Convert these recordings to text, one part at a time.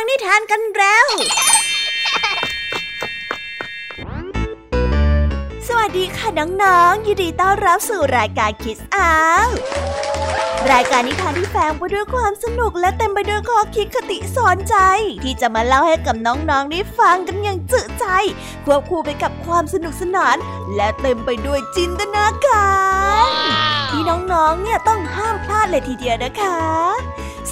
ฟังนิทานกันแล้ว สวัสดีค่ะน้องๆ ยินดีต้อนรับสู่รายการคิสอ้าว รายการนิทานที่แฝงไปด้วยความสนุกและเต็มไปด้วยข้อคิดคติสอนใจ ที่จะมาเล่าให้กับน้องๆ ได้ฟังกันอย่างจืดใจ ควบคู่ไปกับความสนุกสนาน และเต็มไปด้วยจินตนาการ ที่น้องๆ เนี่ยต้องห้ามพลาดเลยทีเดียวนะคะ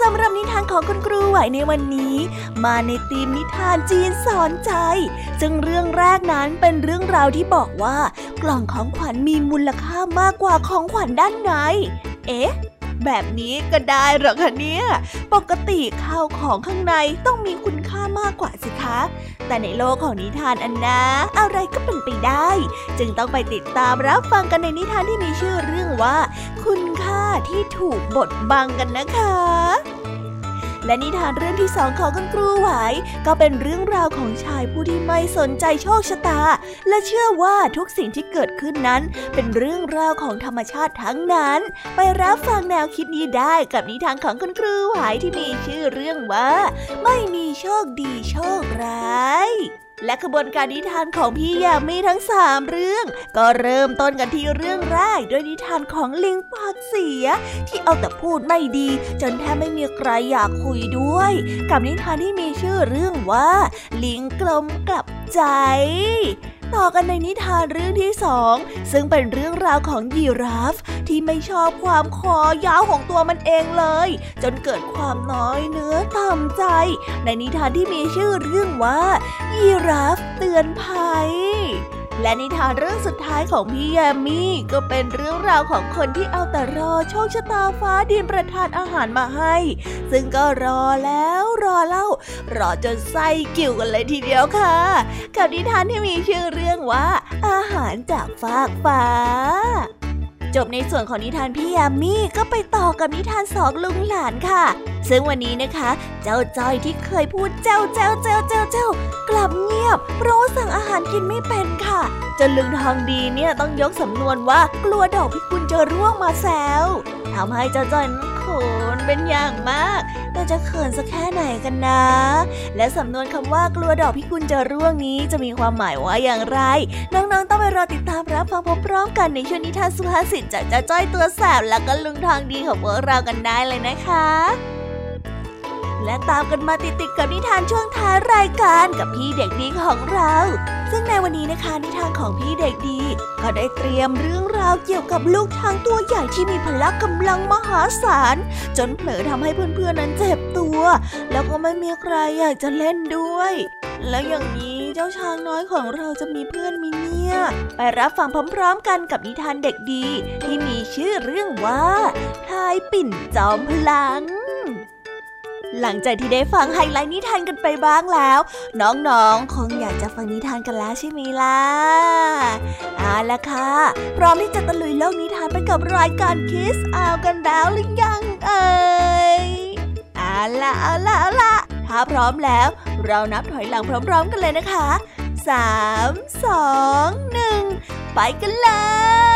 สำหรับนิทานของคุณครูไหวในวันนี้ มาในธีมนิทานจีนสอนใจ ซึ่งเรื่องแรกนั้นเป็นเรื่องราวที่บอกว่า กล่องของขวัญมีมูลค่ามากกว่าของขวัญด้านใน เอ๊ะ แบบนี้ก็ได้หรอคะเนี่ย ปกติข้าวของข้างในต้องมีคุณค่ามากกว่าสิคะ แต่ในโลกของนิทานอันนะ อะไรก็เป็นไปได้ จึงต้องไปติดตามรับฟังกันในนิทานที่มีชื่อเรื่องว่า คุณค่าที่ถูกบดบังกันนะคะ และนิทานเรื่องที่สองของคุณครูไหวก็เป็นเรื่องราวของชายผู้ที่ไม่สนใจโชคชะตา และเชื่อว่าทุกสิ่งที่เกิดขึ้นนั้น เป็นเรื่องราวของธรรมชาติทั้งนั้น ไปรับฟังแนวคิดนี้ได้กับนิทานของคุณครูไหวที่มีชื่อเรื่องว่า ไม่มีโชคดีโชคร้าย และขบวนการนิทานของพี่ยามีทั้งสามเรื่อง ก็เริ่มต้นกันที่เรื่องแรกด้วยนิทานของลิงปากเสีย ที่เอาแต่พูดไม่ดี จนแทบไม่มีใครอยากคุยด้วย กับนิทานที่มีชื่อเรื่องว่า ลิงกลมกลับใจ ต่อกันในนิทานเรื่องที่สองซึ่งเป็นเรื่องราวของยีราฟ ที่ไม่ชอบความคอยาวของตัวมันเองเลย จนเกิดความน้อยเนื้อต่ำใจ ในนิทานที่มีชื่อเรื่องว่า ยีราฟเตือนภัย และนิทานเรื่องสุดท้ายของพี่แยมมี่ก็เป็นเรื่องราวของคนที่เอาแต่รอโชคชะตาฟ้าดินประทานอาหารมาให้ ซึ่งก็รอแล้วรอเล่า รอจนไส้กิ่วกันเลยทีเดียวค่ะ กับนิทานที่มีชื่อเรื่องว่า อาหารจากฟากฟ้าจบในส่วนของนิทานพี่ยามีก็ไปต่อกับนิทานสองลุงหลานค่ะ ซึ่งวันนี้นะคะ เจ้าจ้อยที่เคยพูดเจ้าเจ้าเจ้าเจ้าเจ้ากลับเงียบ เพราะสั่งอาหารกินไม่เป็นค่ะ จนลุงทองดีเนี่ยต้องยกสำนวนว่ากลัวดอกพิกุลจะร่วงมาแซวทำให้เจ้าจ้อยนั้นขินเป็นอย่างมาก แต่จะเขินสักแค่ไหนกันนะ และสำนวนคำว่ากลัวดอกพิกุลจะร่วงนี้จะมีความหมายว่าอย่างไร น้องๆต้องไปรอติดตามรับฟังพร้อมๆกันในช่วงนิทานสุภาษิตจากเจ้าจ้อยตัวแสบแล้วก็ลุงทองดีของพวกเรากันได้เลยนะคะ และตามกันมาติดๆกับนิทานช่วงท้ายรายการกับพี่เด็กดีของเรา ซึ่งในวันนี้นะคะนิทานของพี่เด็กดี ก็ได้เตรียมเรื่องราวเกี่ยวกับลูกช้างตัวใหญ่ที่มีพละกำลังมหาศาล จนเผลอทำให้เพื่อนๆนั้นเจ็บตัว แล้วก็ไม่มีใครอยากจะเล่นด้วย แล้วอย่างนี้เจ้าช้างน้อยของเราจะมีเพื่อนมีเนี่ย ไปรับฟังพร้อมๆกันกับนิทานเด็กดี ที่มีชื่อเรื่องว่าพายปิ่นจอมพลัง หลังจากที่ได้ฟังไฮไลท์นิทานกันไปบ้างแล้ว น้องๆ คงอยากจะฟังนิทานกันแล้วใช่ไหมล่ะเอาละค่ะพร้อมที่จะตะลุยโลกนิทานไปกับรายการคิสอาวกันแล้วหรือยังเอ่ยเอาละเอาละเอาละถ้าพร้อมแล้ว เรานับถอยหลังพร้อมๆกันเลยนะคะสามสองหนึ่งไปกันเลย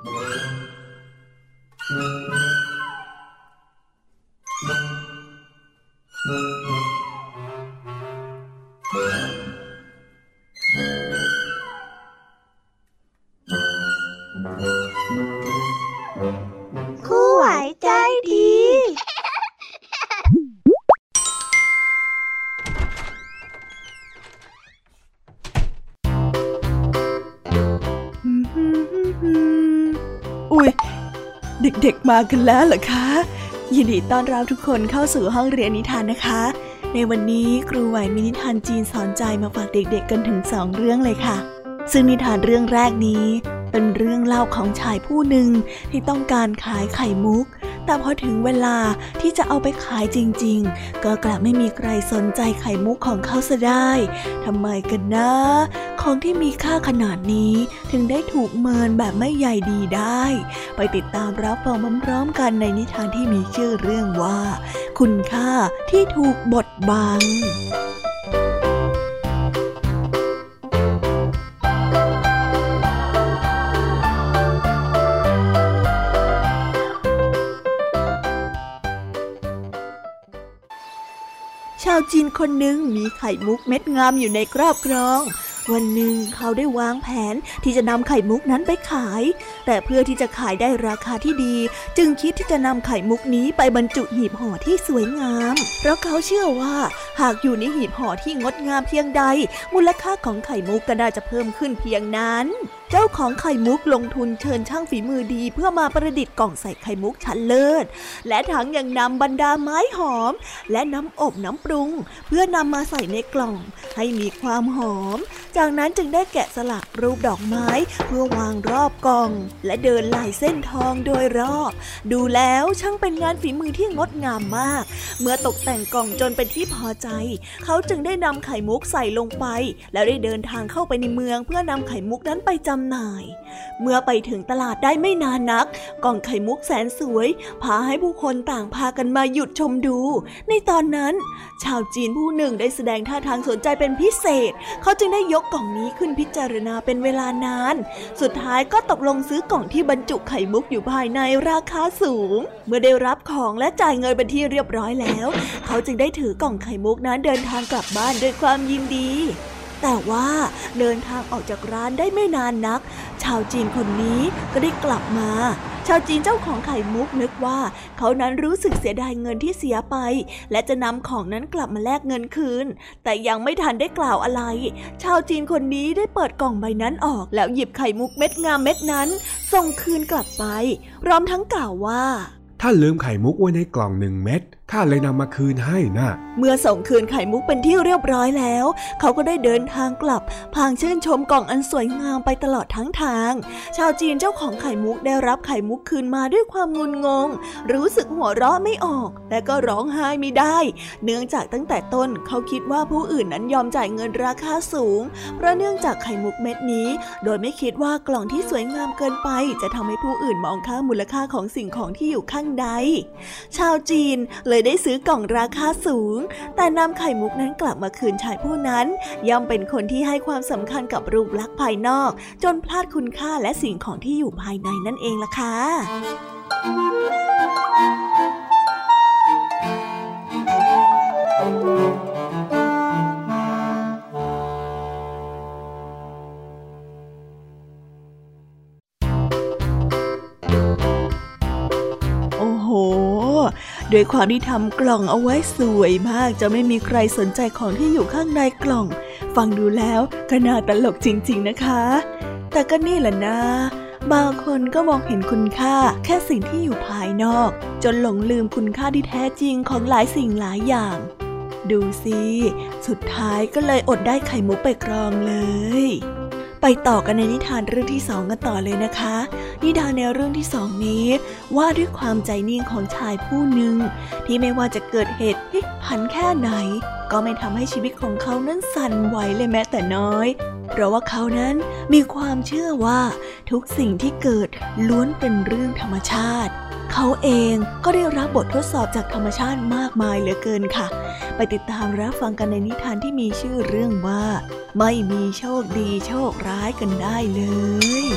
มากันแล้วเหรอคะ ยินดีต้อนรับทุกคนเข้าสู่ห้องเรียนนิทานนะคะ ในวันนี้ครูไหวมีนิทานจีนสอนใจมาฝากเด็กๆกันถึงสองเรื่องเลยค่ะ ซึ่งนิทานเรื่องแรกนี้ เป็นเรื่องเล่าของชายผู้หนึ่งที่ต้องการขายไข่มุก แต่พอถึงเวลาที่จะเอาไปขายจริง ๆ ก็กลับไม่มีใครสนใจไข่มุกของเขาซะได้ทำไมกันนะ ของที่มีค่าขนาดนี้ถึงได้ถูกเมินแบบไม่ใหญ่ดีได้ ไปติดตามรับฟังพร้อมๆกันในนิทานที่มีชื่อเรื่องว่า คุณค่าที่ถูกบดบังาวจีนคนหนึ่งมีไข่มุกเม็ดงามอยู่ในครอบครอง วันหนึ่งเขาได้วางแผนที่จะนำไข่มุกนั้นไปขาย แต่เพื่อที่จะขายได้ราคาที่ดี จึงคิดที่จะนำไข่มุกนี้ไปบรรจุหีบห่อที่สวยงาม เพราะเขาเชื่อว่า หากอยู่ในหีบห่อที่งดงามเพียงใด มูลค่าของไข่มุกก็น่าจะเพิ่มขึ้นเพียงนั้น เจ้าของไข่มุกลงทุนเชิญช่างฝีมือดีเพื่อมาประดิษฐ์กล่องใส่ไข่มุกชั้นเลิศ และทั้งยังนำบรรดาไม้หอม และน้ำอบน้ำปรุง เพื่อนำมาใส่ในกล่อง ให้มีความหอม จากนั้นจึงได้แกะสลักรูปดอกไม้เพื่อวางรอบกล่อง และเดินลายเส้นทองโดยรอบ ดูแล้วช่างเป็นงานฝีมือที่งดงามมาก เมื่อตกแต่งกล่องจนเป็นที่พอใจ เขาจึงได้นำไข่มุกใส่ลงไป แล้วได้เดินทางเข้าไปในเมืองเพื่อนำไข่มุกนั้นไปจำำหน่าย เมื่อไปถึงตลาดได้ไม่นานนัก กล่องไข่มุกแสนสวย พาให้ผู้คนต่างพากันมาหยุดชมดู ในตอนนั้น ชาวจีนผู้หนึ่งได้แสดงท่าทางสนใจเป็นพิเศษ เขาจึงได้ยกกล่องนี้ขึ้นพิจารณาเป็นเวลานาน สุดท้ายก็ตกลงซื้อกล่องที่บรรจุไข่มุกอยู่ภายในราคาสูง เมื่อได้รับของและจ่ายเงินเป็นที่เรียบร้อยแล้ว เขาจึงได้ถือกล่องไข่มุกนั้นเดินทางกลับบ้านด้วยความยินดี แต่ว่าเดินทางออกจากร้านได้ไม่นานนัก ชาวจีนคนนี้ก็ได้กลับมาชาวจีนเจ้าของไข่มุกนึกว่า เขานั้นรู้สึกเสียดายเงินที่เสียไป และจะนำของนั้นกลับมาแลกเงินคืน แต่ยังไม่ทันได้กล่าวอะไร ชาวจีนคนนี้ได้เปิดกล่องใบนั้นออก แล้วหยิบไข่มุกเม็ดงามเม็ดนั้น ส่งคืนกลับไปพร้อมทั้งกล่าวว่า ถ้าลืมไข่มุกไว้ในกล่องหนึ่งเม็ด ข้าเลยนำมาคืนให้นะเมื่อส่งคืนไข่มุกเป็นที่เรียบร้อยแล้ว เขาก็ได้เดินทางกลับ พางชื่นชมกล่องอันสวยงามไปตลอดทั้งทาง ชาวจีนเจ้าของไข่มุกได้รับไข่มุกคืนมาด้วยความงุนงง รู้สึกหัวเราะไม่ออก และก็ร้องไห้ไม่ได้ เนื่องจากตั้งแต่ต้นเขาคิดว่าผู้อื่นนั้นยอมจ่ายเงินราคาสูง เพราะเนื่องจากไข่มุกเม็ดนี้ โดยไม่คิดว่ากล่องที่สวยงามเกินไป จะทำให้ผู้อื่นมองค่ามูลค่าของสิ่งของที่อยู่ข้างใดชาวจีนเลยได้ซื้อกล่องราคาสูง แต่นำไข่มุกนั้นกลับมาคืนชายผู้นั้น ย่อมเป็นคนที่ให้ความสำคัญกับรูปลักษณ์ภายนอก จนพลาดคุณค่าและสิ่งของที่อยู่ภายในนั่นเองล่ะค่ะ ด้วยความที่ทำกล่องเอาไว้สวยมากจะไม่มีใครสนใจของที่อยู่ข้างในกล่อง ฟังดูแล้วก็น่าตลกจริง ๆนะคะ แต่ก็นี่แหละนะบางคนก็มองเห็นคุณค่าแค่สิ่งที่อยู่ภายนอก จนหลงลืมคุณค่าที่แท้จริงของหลายสิ่งหลายอย่าง ดูสิ สุดท้ายก็เลยอดได้ไข่มุกไปกรองเลย ไปต่อกันในนิทานเรื่องที่สองกันต่อเลยนะคะ นิทานในเรื่องที่สองนี้ ว่าด้วยความใจนิ่งของชายผู้หนึ่ง ที่ไม่ว่าจะเกิดเหตุพลิกผันแค่ไหน ก็ไม่ทำให้ชีวิตของเขานั้นสั่นไหวเลยแม้แต่น้อย เพราะว่าเขานั้นมีความเชื่อว่าทุกสิ่งที่เกิดล้วนเป็นเรื่องธรรมชาติ เขาเองก็ได้รับบททดสอบจากธรรมชาติมากมายเหลือเกินค่ะ ไปติดตามรับฟังกันในนิทานที่มีชื่อเรื่องว่า ไม่มีโชคดีโชคร้ายกันได้เลย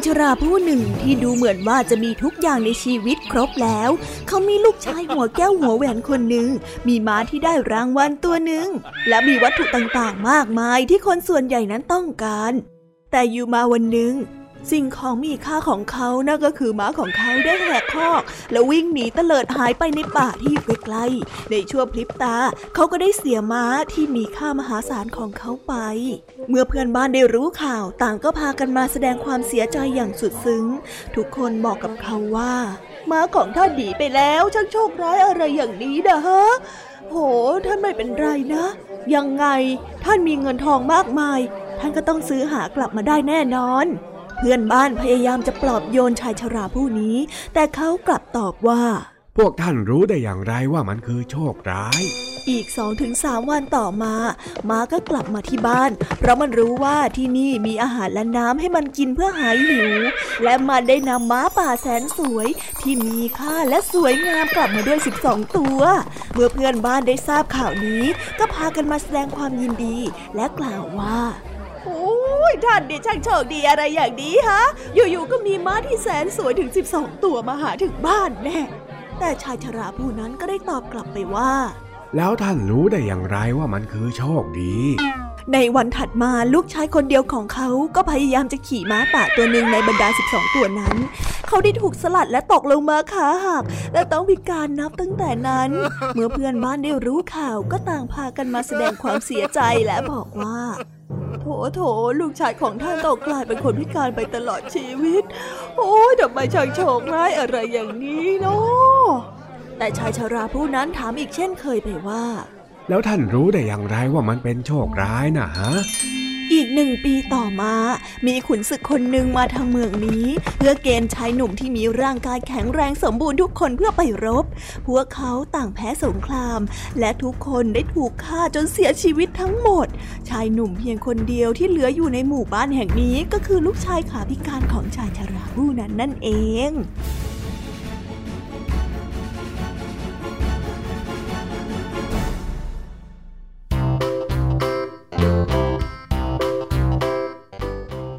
ายชราผู้หนึ่งที่ดูเหมือนว่าจะมีทุกอย่างในชีวิตครบแล้ว เขามีลูกชายหัวแก้วหัวแหวนคนหนึ่ง มีม้าที่ได้รางวัลตัวหนึ่ง และมีวัตถุต่างๆ มากมายที่คนส่วนใหญ่นั้นต้องการ แต่อยู่มาวันหนึ่ง สิ่งของมีค่าของเขานั่นก็คือม้าของเขาได้แหกคอก แล้ววิ่งหนีเตลิดหายไปในป่าที่อยู่ใกล้ๆในชั่วพลิบตา เขาก็ได้เสียม้าที่มีค่ามหาศาลของเขาไป เมื่อเพื่อนบ้านได้รู้ข่าวต่างก็พากันมาแสดงความเสียใจอย่างสุดซึ้ง ทุกคนบอกกับเขาว่า ม้าของท่านหนีไปแล้วช่างโชคร้ายอะไรอย่างนี้นะฮะโหท่านไม่เป็นไรนะ ยังไงท่านมีเงินทองมากมาย ท่านก็ต้องซื้อหากลับมาได้แน่นอน พื่อนบ้านพยายามจะปลอบโยนชายชราผู้นี้ แต่เขากลับตอบว่า พวกท่านรู้ได้อย่างไรว่ามันคือโชคร้ายอีกสองถึงสามวันต่อมาม้าก็กลับมาที่บ้าน เพราะมันรู้ว่าที่นี่มีอาหารและน้ำให้มันกินเพื่อหายหิว และมันได้นำม้าป่าแสนสวย ที่มีค่าและสวยงามกลับมาด้วย 12 ตัว เมื่อเพื่อนบ้านได้ทราบข่าวนี้ ก็พากันมาแสดงความยินดี และกล่าวว่าโอ้ ยท่านดิช่างโชคดีอะไรอย่างนี้ฮะ อยู่ๆก็มีม้าที่แสนสวยถึง 12 ตัวมาหาถึงบ้านแน่ แต่ชายชราผู้นั้นก็ได้ตอบกลับไปว่า แล้วท่านรู้ได้อย่างไรว่ามันคือโชคดีในวันถัดมาลูกชายคนเดียวของเขาก็พยายามจะขี่ม้าป่าตัวหนึ่งในบรรดา 12 ตัวนั้น เขาได้ถูกสลัดและตกลงมาขาหักและต้องพิการนับตั้งแต่นั้น เมื่อเพื่อนบ้านได้รู้ข่าวก็ต่างพากันมาแสดงความเสียใจและบอกว่า โถโถลูกชายของท่านต้องกลายเป็นคนพิการไปตลอดชีวิต โอ้ยทำไมช่างโชคร้ายอะไรอย่างนี้เนาะแต่ชายชาราผู้นั้นถามอีกเช่นเคยไปว่า แล้วท่านรู้ได้อย่างไรว่ามันเป็นโชคร้ายนะฮะ อีกหนึ่งปีต่อมา มีขุนศึกคนหนึ่งมาทางเมืองนี้ เพื่อเกณฑ์ชายหนุ่มที่มีร่างกายแข็งแรงสมบูรณ์ทุกคนเพื่อไปรบ พวกเขาต่างแพ้สงคราม และทุกคนได้ถูกฆ่าจนเสียชีวิตทั้งหมด ชายหนุ่มเพียงคนเดียวที่เหลืออยู่ในหมู่บ้านแห่งนี้ก็คือลูกชายขาพิการของชายชราผู้นั้นนั่นเอง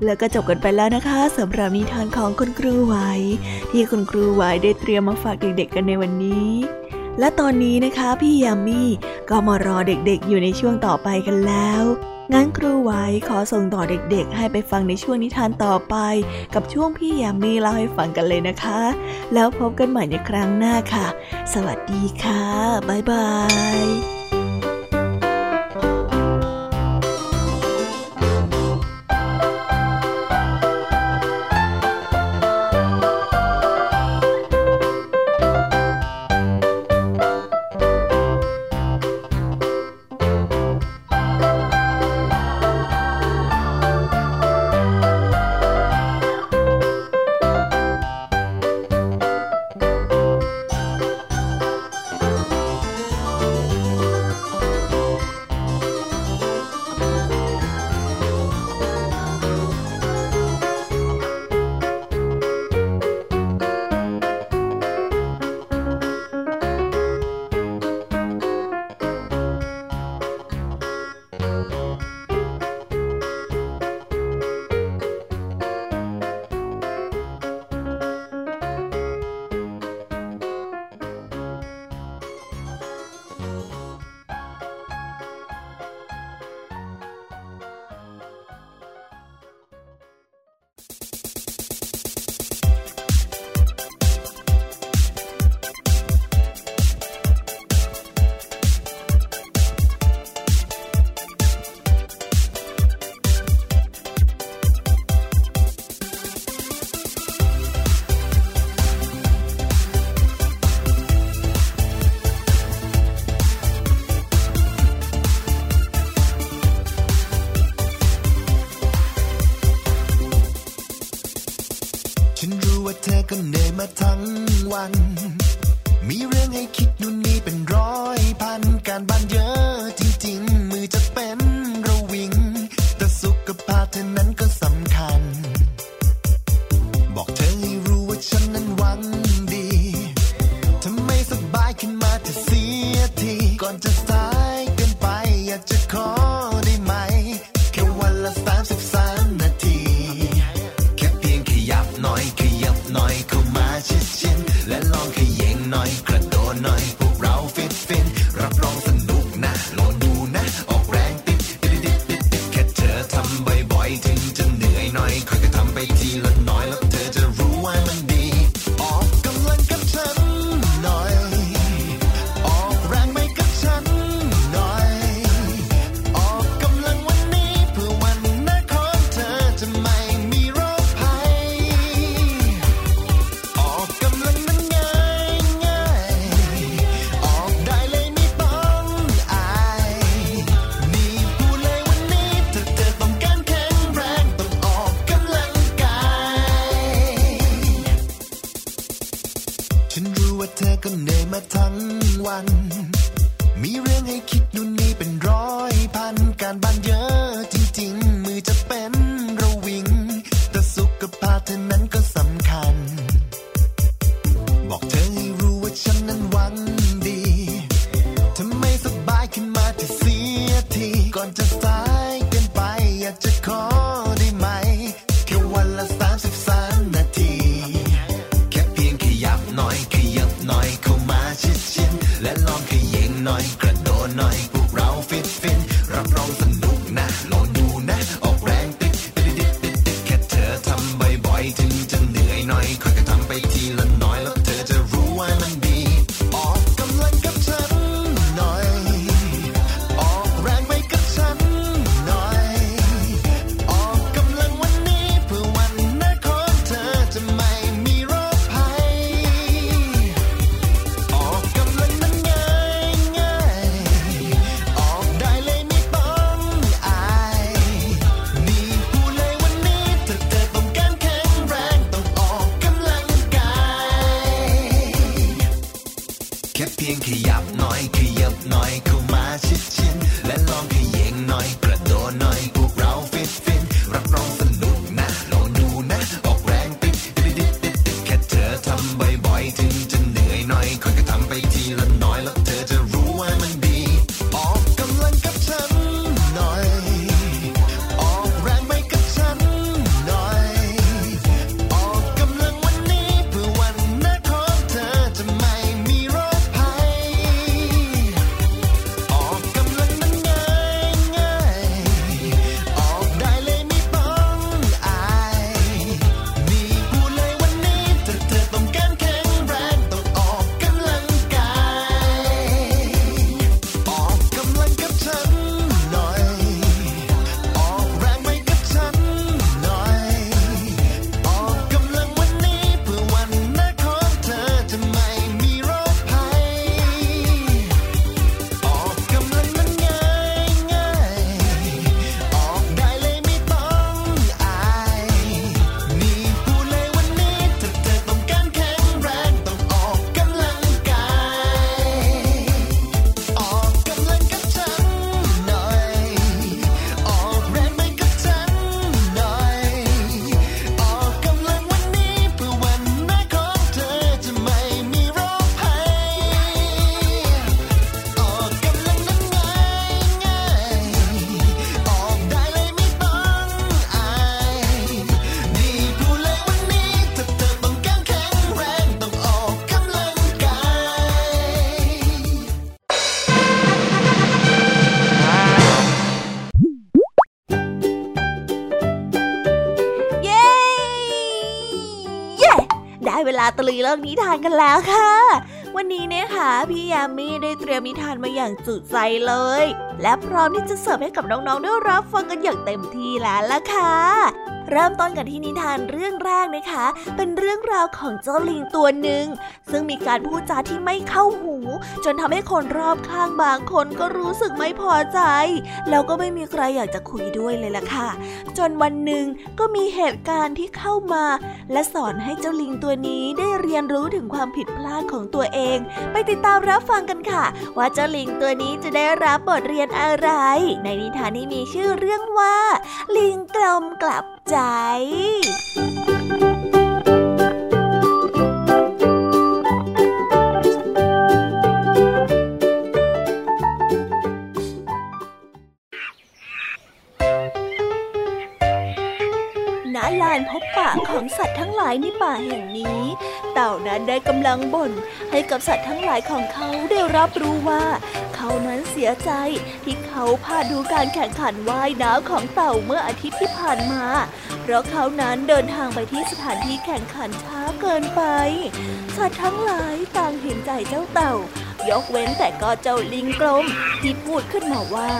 แล้วก็จบกันไปแล้วนะคะสำหรับนิทานของคุณครูไหวที่คุณครูไหวได้เตรียมมาฝากเด็กๆกันในวันนี้ และตอนนี้นะคะพี่ยามีก็มารอเด็กๆ อยู่ในช่วงต่อไปกันแล้วงั้นครูไหวขอส่งต่อเด็กๆ ให้ไปฟังในช่วงนิทานต่อไป กับช่วงพี่ยามีเล่าให้ฟังกันเลยนะคะ แล้วพบกันใหม่ในครั้งหน้าค่ะ สวัสดีค่ะ บ๊ายบาย ทั้งวัน มีเรื่องให้คิดนู่นนี่เป็นร้อยพันการบ้านเยอะจริง ๆานกันแล้วค่ะ วันนี้นะคะพี่ยามีได้เตรียมนิทานมาอย่างจุใจเลย และพร้อมที่จะเสิร์ฟให้กับน้องๆได้รับฟังกันอย่างเต็มที่แล้วล่ะค่ะ เริ่มต้นกันที่นิทานเรื่องแรกนะคะ เป็นเรื่องราวของเจ้าลิงตัวหนึ่ง ซึ่งมีการพูดจาที่ไม่เข้าหู จนทำให้คนรอบข้างบางคนก็รู้สึกไม่พอใจ แล้วก็ไม่มีใครอยากจะคุยด้วยเลยล่ะค่ะ จนวันหนึ่งก็มีเหตุการณ์ที่เข้ามา และสอนให้เจ้าลิงตัวนี้ได้เรียนรู้ถึงความผิดพลาดของตัวเอง ไปติดตามรับฟังกันค่ะ ว่าเจ้าลิงตัวนี้จะได้รับบทเรียนอะไร ในนิทานที่มีชื่อเรื่องว่า ลิงกลมกลับใของสัตว์ทั้งหลายในป่าแห่งนี้ เต่านั้นได้กำลังบ่นให้กับสัตว์ทั้งหลายของเขาได้รับรู้ว่า เขานั้นเสียใจที่เขาพลาดดูการแข่งขันว่ายน้ำของเต่าเมื่ออาทิตย์ที่ผ่านมา เพราะเขานั้นเดินทางไปที่สถานที่แข่งขันช้าเกินไป สัตว์ทั้งหลายต่างเห็นใจเจ้าเต่า ยกเว้นแต่ก็เจ้าลิงกลมที่พูดขึ้นมาว่า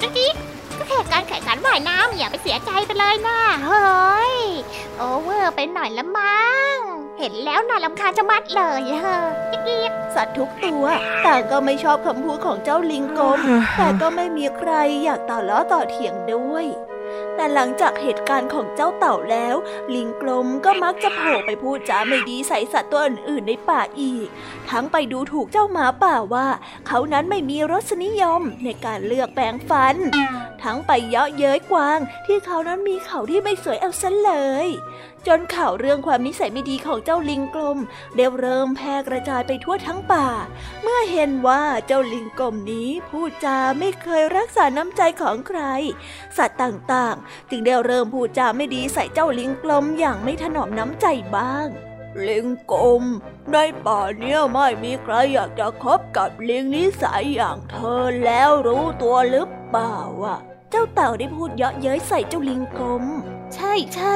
จุ๊กจิ๊ กก็แค่การแข่งขันว่ายน้ำอย่าไปเสียใจไปเลยนะเฮ้ยโอเวอร์ไปหน่อยละมั้งเห็นแล้วน่ารำคาญจะมัดเลยเฮ้จิ๊กจิ๊กสัตว์ทุกตัวต่างก็ไม่ชอบคำพูดของเจ้าลิงกลมแต่ก็ไม่มีใครอยากต่อล้อต่อเถียงด้วย แต่หลังจากเหตุการณ์ของเจ้าเต่าแล้ว ลิงกลมก็มักจะโผล่ไปพูดจาไม่ดีใส่สัตว์ตัวอื่นๆในป่าอีก ทั้งไปดูถูกเจ้าหมาป่าว่า เขานั้นไม่มีรสนิยมในการเลือกแปรงฟัน ทั้งไปเยาะเย้ยกวางที่เขานั้นมีเขาที่ไม่สวยเอาซะเลย จนข่าวเรื่องความนิสัยไม่ดีของเจ้าลิงกลมได้เริ่มแพร่กระจายไปทั่วทั้งป่า เมื่อเห็นว่าเจ้าลิงกลมนี้พูดจาไม่เคยรักษาน้ำใจของใคร สัตว์ต่างๆ จึงได้เริ่มพูดจาไม่ดีใส่เจ้าลิงกลมอย่างไม่ถนอมน้ำใจบ้างลิงกลมในป่าเนี้ยไม่มีใครอยากจะคบกับลิงนิสัยอย่างเธอแล้วรู้ตัวหรือเปล่าวะ เจ้าเต่าได้พูดเยาะเย้ยใส่เจ้าลิงกลม ใช่ใช่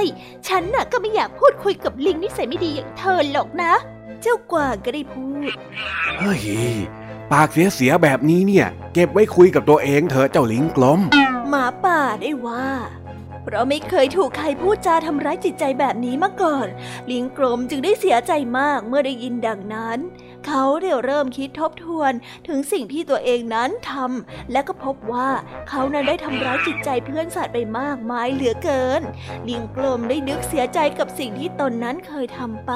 ฉันน่ะก็ไม่อยากพูดคุยกับลิงนิสัยไม่ดีอย่างเธอหรอกนะ เจ้ากวางก็ได้พูด เฮ้ย ปากเสียเสียแบบนี้เนี่ย เก็บไว้คุยกับตัวเองเถอะเจ้าลิงกลม หมาป่าได้ว่า เพราะไม่เคยถูกใครพูดจาทำร้ายจิตใจแบบนี้มาก่อน ลิงกลมจึงได้เสียใจมากเมื่อได้ยินดังนั้น เขาได้เริ่มคิดทบทวนถึงสิ่งที่ตัวเองนั้นทำและก็พบว่าเขานั้นได้ทำร้ายจิตใจเพื่อนสัตว์ไปมากมายเหลือเกิน ลิงกลมได้นึกเสียใจกับสิ่งที่ตนนั้นเคยทำไป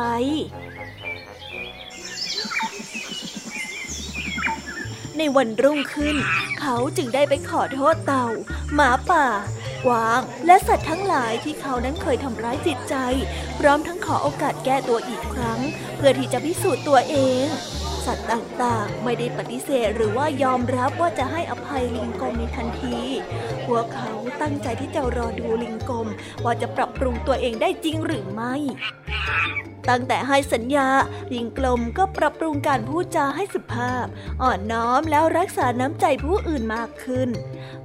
ในวันรุ่งขึ้น เขาจึงได้ไปขอโทษเต่า หมาป่า กวาง และสัตว์ทั้งหลายที่เขานั้นเคยทำร้ายจิตใจ พร้อมทั้งขอโอกาสแก้ตัวอีกครั้ง เพื่อที่จะพิสูจน์ตัวเองัตว์ต่างๆ ไม่ได้ปฏิเสธหรือว่ายอมรับว่าจะให้อภัยลิงกลมในทันที พวกเขาตั้งใจที่จะรอดูลิงกลมว่าจะปรับปรุงตัวเองได้จริงหรือไม่ ตั้งแต่ให้สัญญา ลิงกลมก็ปรับปรุงการพูดจาให้สุภาพ อ่อนน้อมแล้วรักษาน้ำใจผู้อื่นมากขึ้น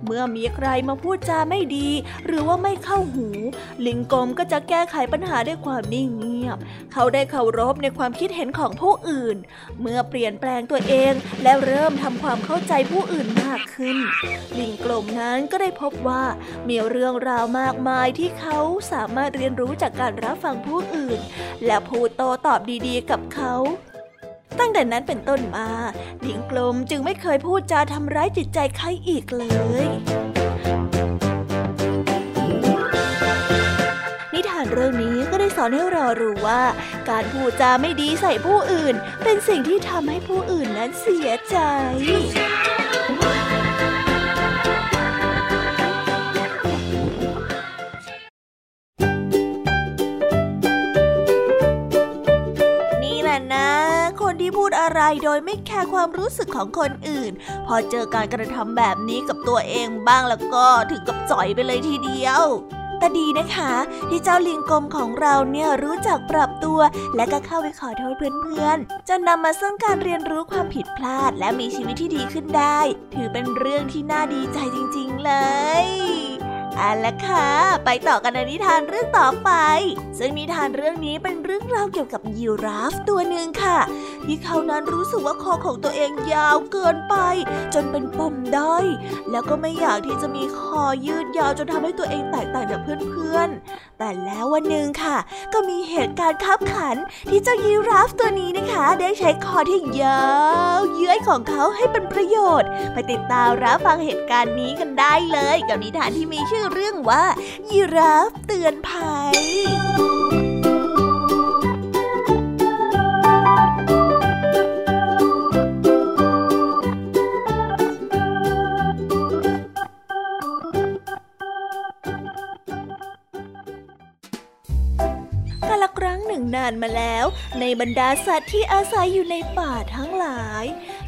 เมื่อมีใครมาพูดจาไม่ดี หรือว่าไม่เข้าหู ลิงกลมก็จะแก้ไขปัญหาด้วยความนิ่งเงียบ เขาได้เคารพในความคิดเห็นของผู้อื่น เมื่อเปลี่ยนแปลงตัวเอง และเริ่มทำความเข้าใจผู้อื่นมากขึ้น ลิงกลมนั้นก็ได้พบว่ามีเรื่องราวมากมายที่เขาสามารถเรียนรู้จากการรับฟังผู้อื่น และพูดโตตอบดีๆ กับเขาตั้งแต่นั้นเป็นต้นมาลิงกลมจึงไม่เคยพูดจาทำร้ายจิตใจใครอีกเลย นิทานเรื่องนี้ อนให้เรารู้ว่า การพูดจาไม่ดีใส่ผู้อื่น เป็นสิ่งที่ทำให้ผู้อื่นนั้นเสียใจพูดอะไรโดยไม่แคร์ความรู้สึกของคนอื่น พอเจอการกระทำแบบนี้กับตัวเองบ้างแล้วก็ถึงกับจ่อยไปเลยทีเดียว แต่ดีนะคะ ที่เจ้าลิงกลมของเราเนี่ยรู้จักปรับตัว และก็เข้าไปขอโทษเพื่อนๆจนนำมาซึ่งการเรียนรู้ความผิดพลาดและมีชีวิตที่ดีขึ้นได้ ถือเป็นเรื่องที่น่าดีใจจริง ๆ เลย เอาละค่ะ ไปต่อกันในนิทานเรื่องต่อไป ซึ่งนิทานเรื่องนี้เป็นเรื่องราวเกี่ยวกับยีราฟตัวหนึ่งค่ะ ที่เขานั้นรู้สึกว่าคอของตัวเองยาวเกินไป จนเป็นปุ่มด้อย แล้วก็ไม่อยากที่จะมีคอยืดยาวจนทำให้ตัวเองแตกต่างจากเพื่อนๆ แต่แล้ววันหนึ่งค่ะ ก็มีเหตุการณ์คับขันที่เจ้ายีราฟตัวนี้นะคะ ได้ใช้คอที่ยาวเยื้อยของเขาให้เป็นประโยชน์ ไปติดตามรับฟังเหตุการณ์นี้กันได้เลย กับนิทานที่มีชื่อเรื่องว่ายีราฟเตือนภัยครั้งหนึ่งนานมาแล้วในบรรดาสัตว์ที่อาศัยอยู่ในป่าทั้งหลาย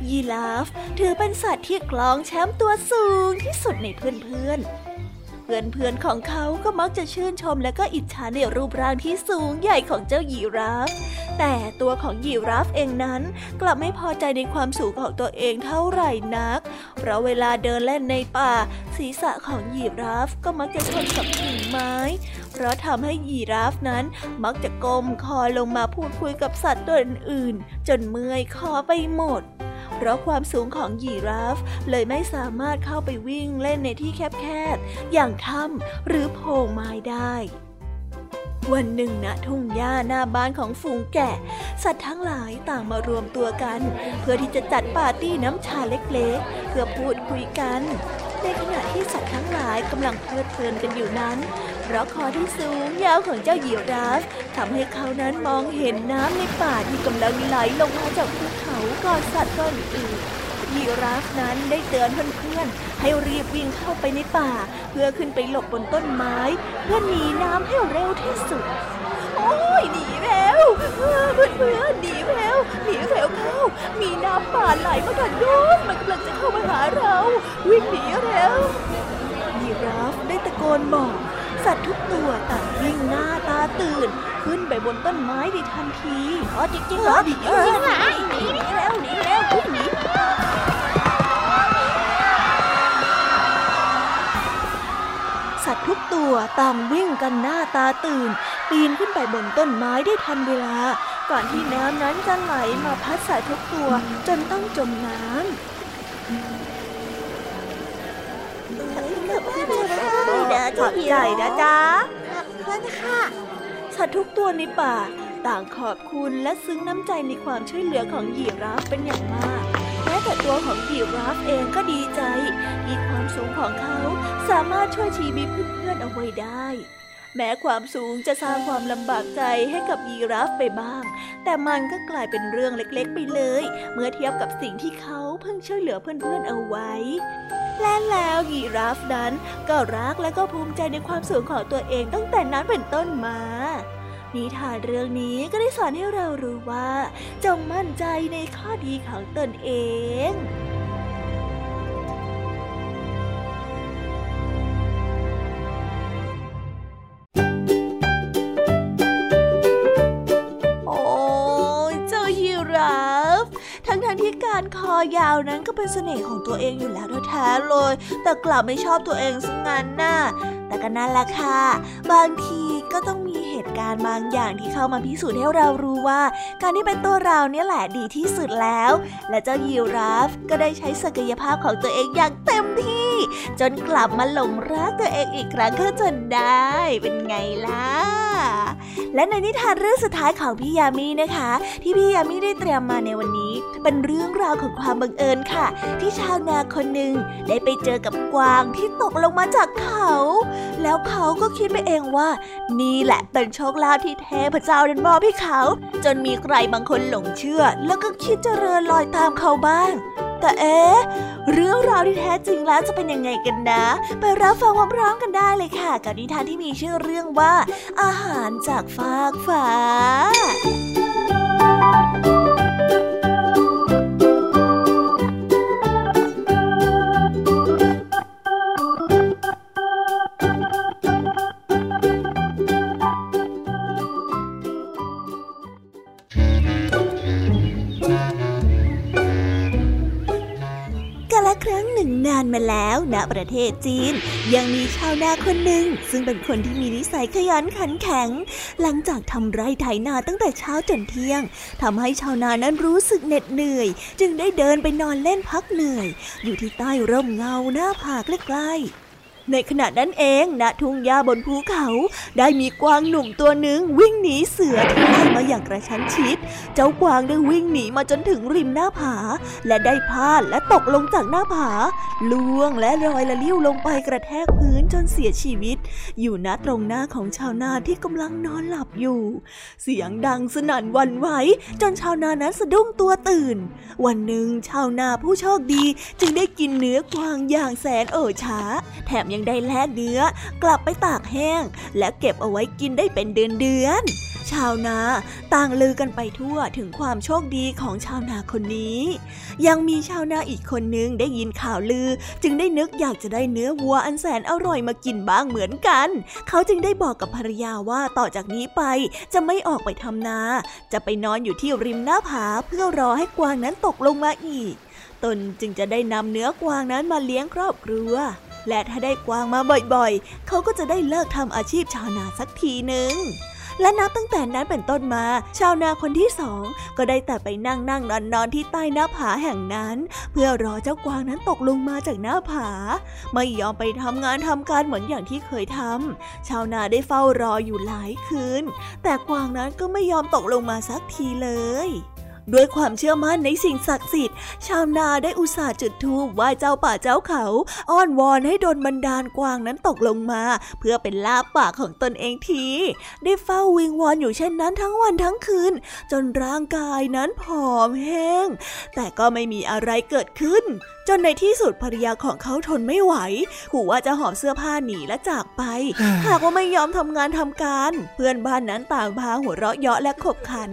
ยีราฟถือเป็นสัตว์ที่คล้องแชมป์ตัวสูงที่สุดในเพื่อนๆ เพื่อนๆของเขาก็มักจะชื่นชมและก็อิจฉาในรูปร่างที่สูงใหญ่ของเจ้ายีราฟ แต่ตัวของยีราฟเองนั้น กลับไม่พอใจในความสูงของตัวเองเท่าไหร่นัก เพราะเวลาเดินเล่นในป่า ศีรษะของยีราฟก็มักจะชนกับกิ่งไม้ เพราะทำให้ยีราฟนั้นมักจะก้มคอลงมาพูดคุยกับสัตว์ตัวอื่นๆจนเมื่อยคอไปหมด เพราะความสูงของยีราฟ เลยไม่สามารถเข้าไปวิ่งเล่นในที่แคบๆ อย่างถ้ำหรือโพรงไม้ได้วันหนึ่งณทุ่งหญ้าหน้าบ้านของฝูงแกะ สัตว์ทั้งหลายต่างมารวมตัวกัน เพื่อที่จะจัดปาร์ตี้น้ำชาเล็กๆ เพื่อพูดคุยกัน ในขณะที่สัตว์ทั้งหลายกำลังเพลิดเพลินกันอยู่นั้น เพราะคอที่สูงยาวของเจ้ายีราฟทำให้เขานั้นมองเห็นน้ำในป่าที่กำลังไหลลงมาจากภูเขาก่อนสัตว์ตัวอื่นยีราฟนั้นได้เตือนเพื่อนๆให้รีบวิ่งเข้าไปในป่า เพื่อขึ้นไปหลบบนต้นไม้เพื่อหนีน้ำให้เร็วที่สุด โอ้ยหนีแล้วเพื่อนเพื่อนหนีแล้วหนีแล้วเข้ามีน้ำป่าไหลมาทางโน้นมันกำลังจะเข้ามาหาเรา วิ่งหนีแล้วยีราฟได้ตะโกนบอก สัตว์ทุกตัวต่างวิ่งหน้าตาตื่น ขึ้นไปบนต้นไม้ในทันทีอ๋อจริงๆเหรอจริงเหรอหนีหนีแล้วหนีแล้ววิ่งหนีสัตว์ทุกตัวต่างวิ่งกันหน้าตาตื่น ปีนขึ้นไปบนต้นไม้ได้ทันเวลา ก่อนที่น้ำนั้นจะไหลมาพัดสัตว์ทุกตัวจนต้องจมน้ำ ขอบใจนะจ๊ะเพื่อนค่ะ สัตว์ทุกตัวในป่า ต่างขอบคุณและซึ้งน้ำใจในความช่วยเหลือของยีราฟเป็นอย่างมากแม้แต่ตัวของยีราฟเองก็ดีใจที่ความสูงของเขาสามารถช่วยชีวิตเพื่อนๆเอาไว้ได้ แม้ความสูงจะสร้างความลำบากใจให้กับยีราฟไปบ้าง แต่มันก็กลายเป็นเรื่องเล็กๆไปเลย เมื่อเทียบกับสิ่งที่เขาเพิ่งช่วยเหลือเพื่อนๆเอาไว้และแล้วยีราฟนั้นก็รักและก็ภูมิใจในความสูงของตัวเองตั้งแต่นั้นเป็นต้นมา นิทานเรื่องนี้ก็ได้สอนให้เรารู้ว่า จงมั่นใจในข้อดีของตนเอง การคอยาวนั้นก็เป็นเสน่ห์ของตัวเองอยู่แล้วแท้ๆเลย แต่กลับไม่ชอบตัวเองซะงั้นน่ะ แต่ก็นั่นแหละค่ะ บางทีก็ต้องมีเหตุการณ์บางอย่างที่เข้ามาพิสูจน์ให้เรารู้ว่า การที่เป็นตัวเราเนี่ยแหละดีที่สุดแล้ว และเจ้ายีราฟก็ได้ใช้ศักยภาพของตัวเองอย่างเต็มที่ จนกลับมาหลงรักตัวเองอีกครั้งก็จนได้ เป็นไงล่ะ และในนิทานเรื่องสุดท้ายของพี่ยามีนะคะ ที่พี่ยามีได้เตรียมมาในวันนี้ เป็นเรื่องราวของความบังเอิญค่ะ ที่ชาวนาคนหนึ่งได้ไปเจอกับกวางที่ตกลงมาจากเขา แล้วเขาก็คิดไปเองว่า นี่แหละเป็นโชคลาภที่เทพเจ้าดันมอบให้เขา จนมีใครบางคนหลงเชื่อ แล้วก็คิดจะเรินลอยตามเขาบ้าง แต่เอ๊ะเรื่องราวที่แท้จริงแล้วจะเป็นยังไงกันนะ ไปรับฟังพร้อมๆกันได้เลยค่ะ กับนิทานที่มีชื่อเรื่องว่า อาหารจากฟากฟ้า มาแล้วณประเทศจีน ยังมีชาวนาคนหนึ่ง ซึ่งเป็นคนที่มีนิสัยขยันขันแข็ง หลังจากทำไร่ไถนาตั้งแต่เช้าจนเที่ยงทำให้ชาวนานั้นรู้สึกเหน็ดเหนื่อย จึงได้เดินไปนอนเล่นพักเหนื่อย อยู่ที่ใต้ร่มเงาหน้าผาใกล้ๆ ในขณะนั้นเองณทุ่งหญ้าบนภูเขา ได้มีกวางหนุ่มตัวหนึ่งวิ่งหนีเสือที่ไล่มาอย่างกระชั้นชิด เจ้ากวางได้วิ่งหนีมาจนถึงริมหน้าผา และได้พลาดและตกลงจากหน้าผาล่วงและลอยละลิ้วลงไปกระแทกพื้นจนเสียชีวิต อยู่ณตรงหน้าของชาวนาที่กำลังนอนหลับอยู่ เสียงดังสนั่นวันไหวจนชาวนานั้นสะดุ้งตัวตื่น วันหนึ่งชาวนาผู้โชคดีจึงได้กินเนื้อกวางอย่างแสนเอ่อช้า แถมยังได้แลกเนื้อ กลับไปตากแห้ง และเก็บเอาไว้กินได้เป็นเดือนเดือนชาวนาต่างลือกันไปทั่วถึงความโชคดีของชาวนาคนนี้ ยังมีชาวนาอีกคนนึงได้ยินข่าวลือ จึงได้นึกอยากจะได้เนื้อวัวอันแสนอร่อยมากินบ้างเหมือนกัน เขาจึงได้บอกกับภรรยาว่าต่อจากนี้ไปจะไม่ออกไปทำนา จะไปนอนอยู่ที่ริมหน้าผาเพื่อรอให้กวางนั้นตกลงมาอีก ตนจึงจะได้นำเนื้อกวางนั้นมาเลี้ยงครอบครัว และถ้าได้กวางมาบ่อยๆ เขาก็จะได้เลิกทำอาชีพชาวนาสักทีหนึ่งและนับตั้งแต่นั้นเป็นต้นมา ชาวนาคนที่สองก็ได้แต่ไปนั่งนั่งนอนนอนที่ใต้หน้าผาแห่งนั้น เพื่อรอเจ้ากวางนั้นตกลงมาจากหน้าผา ไม่ยอมไปทำงานทำการเหมือนอย่างที่เคยทำชาวนาได้เฝ้ารออยู่หลายคืน แต่กวางนั้นก็ไม่ยอมตกลงมาสักทีเลย ด้วยความเชื่อมั่นในสิ่งศักดิ์สิทธิ์ ชาวนาได้อุตส่าห์จุดธูปไหว้เจ้าป่าเจ้าเขา อ้อนวอนให้โดนบันดาลกวางนั้นตกลงมา เพื่อเป็นลาบปากของตนเองที ได้เฝ้าวิงวอนอยู่เช่นนั้นทั้งวันทั้งคืน จนร่างกายนั้นผอมแห้ง แต่ก็ไม่มีอะไรเกิดขึ้น จนในที่สุดภรรยาของเขาทนไม่ไหวขู่ว่าจะหอบเสื้อผ้าหนีและจากไป หากว่าไม่ยอมทำงานทำการ เพื่อนบ้านนั้นต่างพาหัวเราะเยาะและขบขัน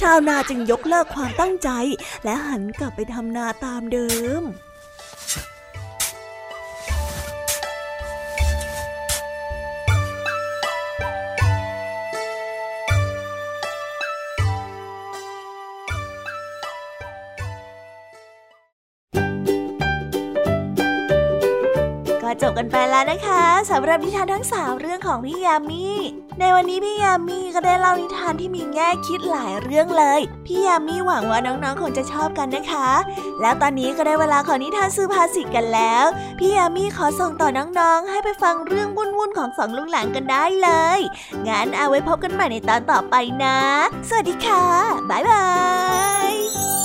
ชาวนาจึงยกเลิกความตั้งใจ และหันกลับไปทำนาตามเดิม จบกันไปแล้วนะคะสำหรับนิทานทั้งสามเรื่องของพี่ยามีในวันนี้พี่ยามีก็ได้เล่านิทานที่มีแง่คิดหลายเรื่องเลย พี่ยามีหวังว่าน้องๆคงจะชอบกันนะคะ แล้วตอนนี้ก็ได้เวลาของนิทานซื้อภาษิตกันแล้ว พี่ยามีขอส่งต่อน้องๆ ให้ไปฟังเรื่องวุ่นๆของสองลุงหลานกันได้เลย งั้นเอาไว้พบกันใหม่ในตอนต่อไปนะ สวัสดีค่ะ บ๊ายบาย